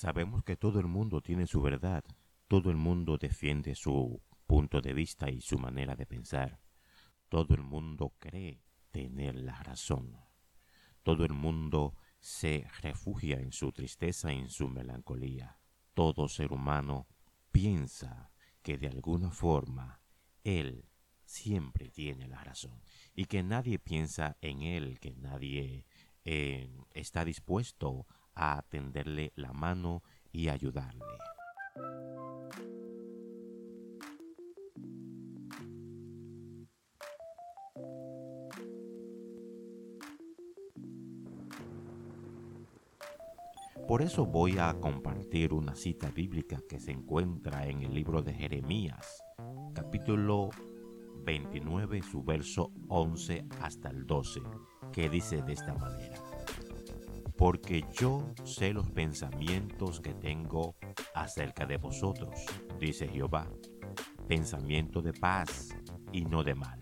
Sabemos que todo el mundo tiene su verdad, todo el mundo defiende su punto de vista y su manera de pensar. Todo el mundo cree tener la razón. Todo el mundo se refugia en su tristeza y en su melancolía. Todo ser humano piensa que de alguna forma él siempre tiene la razón y que nadie piensa en él, que nadie eh, está dispuesto a tenderle la mano y ayudarle. Por eso voy a compartir una cita bíblica que se encuentra en el libro de Jeremías, capítulo 29, su verso 11 hasta el 12, que dice de esta manera. Porque yo sé los pensamientos que tengo acerca de vosotros, dice Jehová, pensamiento de paz y no de mal,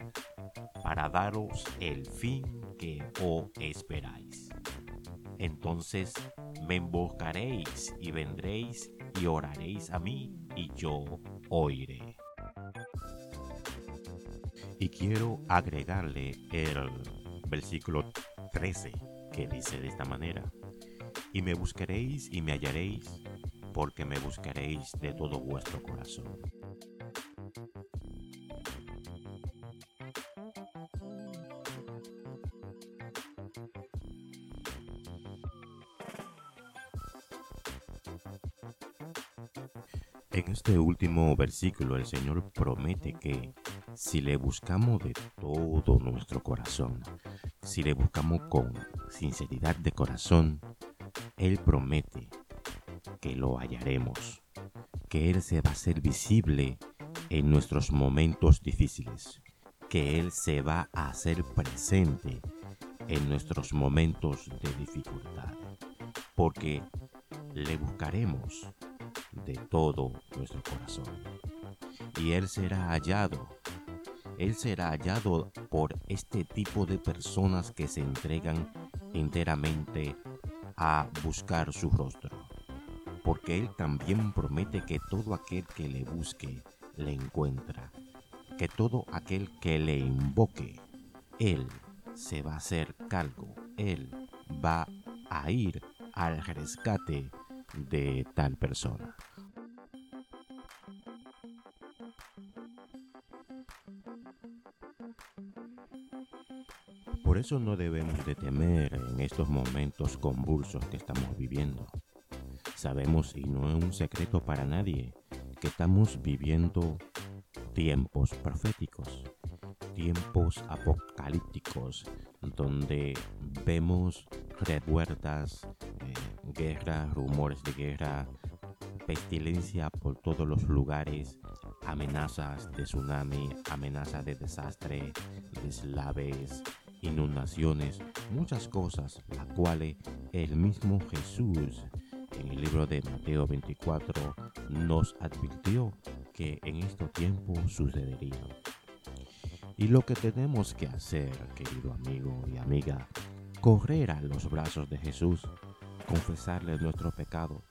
para daros el fin que os esperáis. Entonces me invocaréis y vendréis y oraréis a mí y yo oiré. Y quiero agregarle el versículo 13 que dice de esta manera. Y me buscaréis y me hallaréis porque me buscaréis de todo vuestro corazón. En este último versículo el Señor promete que si le buscamos de todo nuestro corazón, si le buscamos con sinceridad de corazón, Él promete que lo hallaremos, que Él se va a hacer visible en nuestros momentos difíciles, que Él se va a hacer presente en nuestros momentos de dificultad, porque le buscaremos de todo nuestro corazón. Y Él será hallado. Él será hallado por este tipo de personas que se entregan enteramente a buscar su rostro. Porque Él también promete que todo aquel que le busque, le encuentra. Que todo aquel que le invoque, Él se va a hacer cargo. Él va a ir al rescate de tal persona. Por eso no debemos de temer en estos momentos convulsos que estamos viviendo. Sabemos, y no es un secreto para nadie, que estamos viviendo tiempos proféticos, tiempos apocalípticos, donde vemos revueltas, eh, guerra, rumores de guerra, pestilencia por todos los lugares, amenazas de tsunami, amenazas de desastre, deslaves, inundaciones, muchas cosas, las cuales el mismo Jesús en el libro de Mateo 24 nos advirtió que en estos tiempos sucedería. Y lo que tenemos que hacer, querido amigo y amiga, correr a los brazos de Jesús, confesarle nuestro pecado,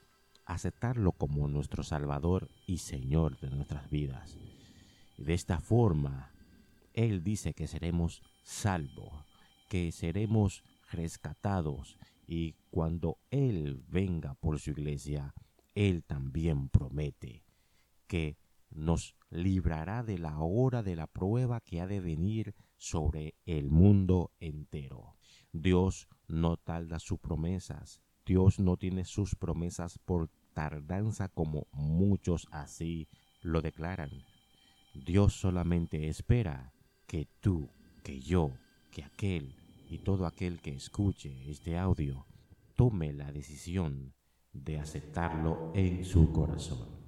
aceptarlo como nuestro Salvador y Señor de nuestras vidas. De esta forma, Él dice que seremos salvos, que seremos rescatados y cuando Él venga por su iglesia, Él también promete que nos librará de la hora de la prueba que ha de venir sobre el mundo entero. Dios no tarda sus promesas. Dios no tiene sus promesas por tardanza como muchos así lo declaran. Dios solamente espera que tú, que yo, que aquel y todo aquel que escuche este audio tome la decisión de aceptarlo en su corazón.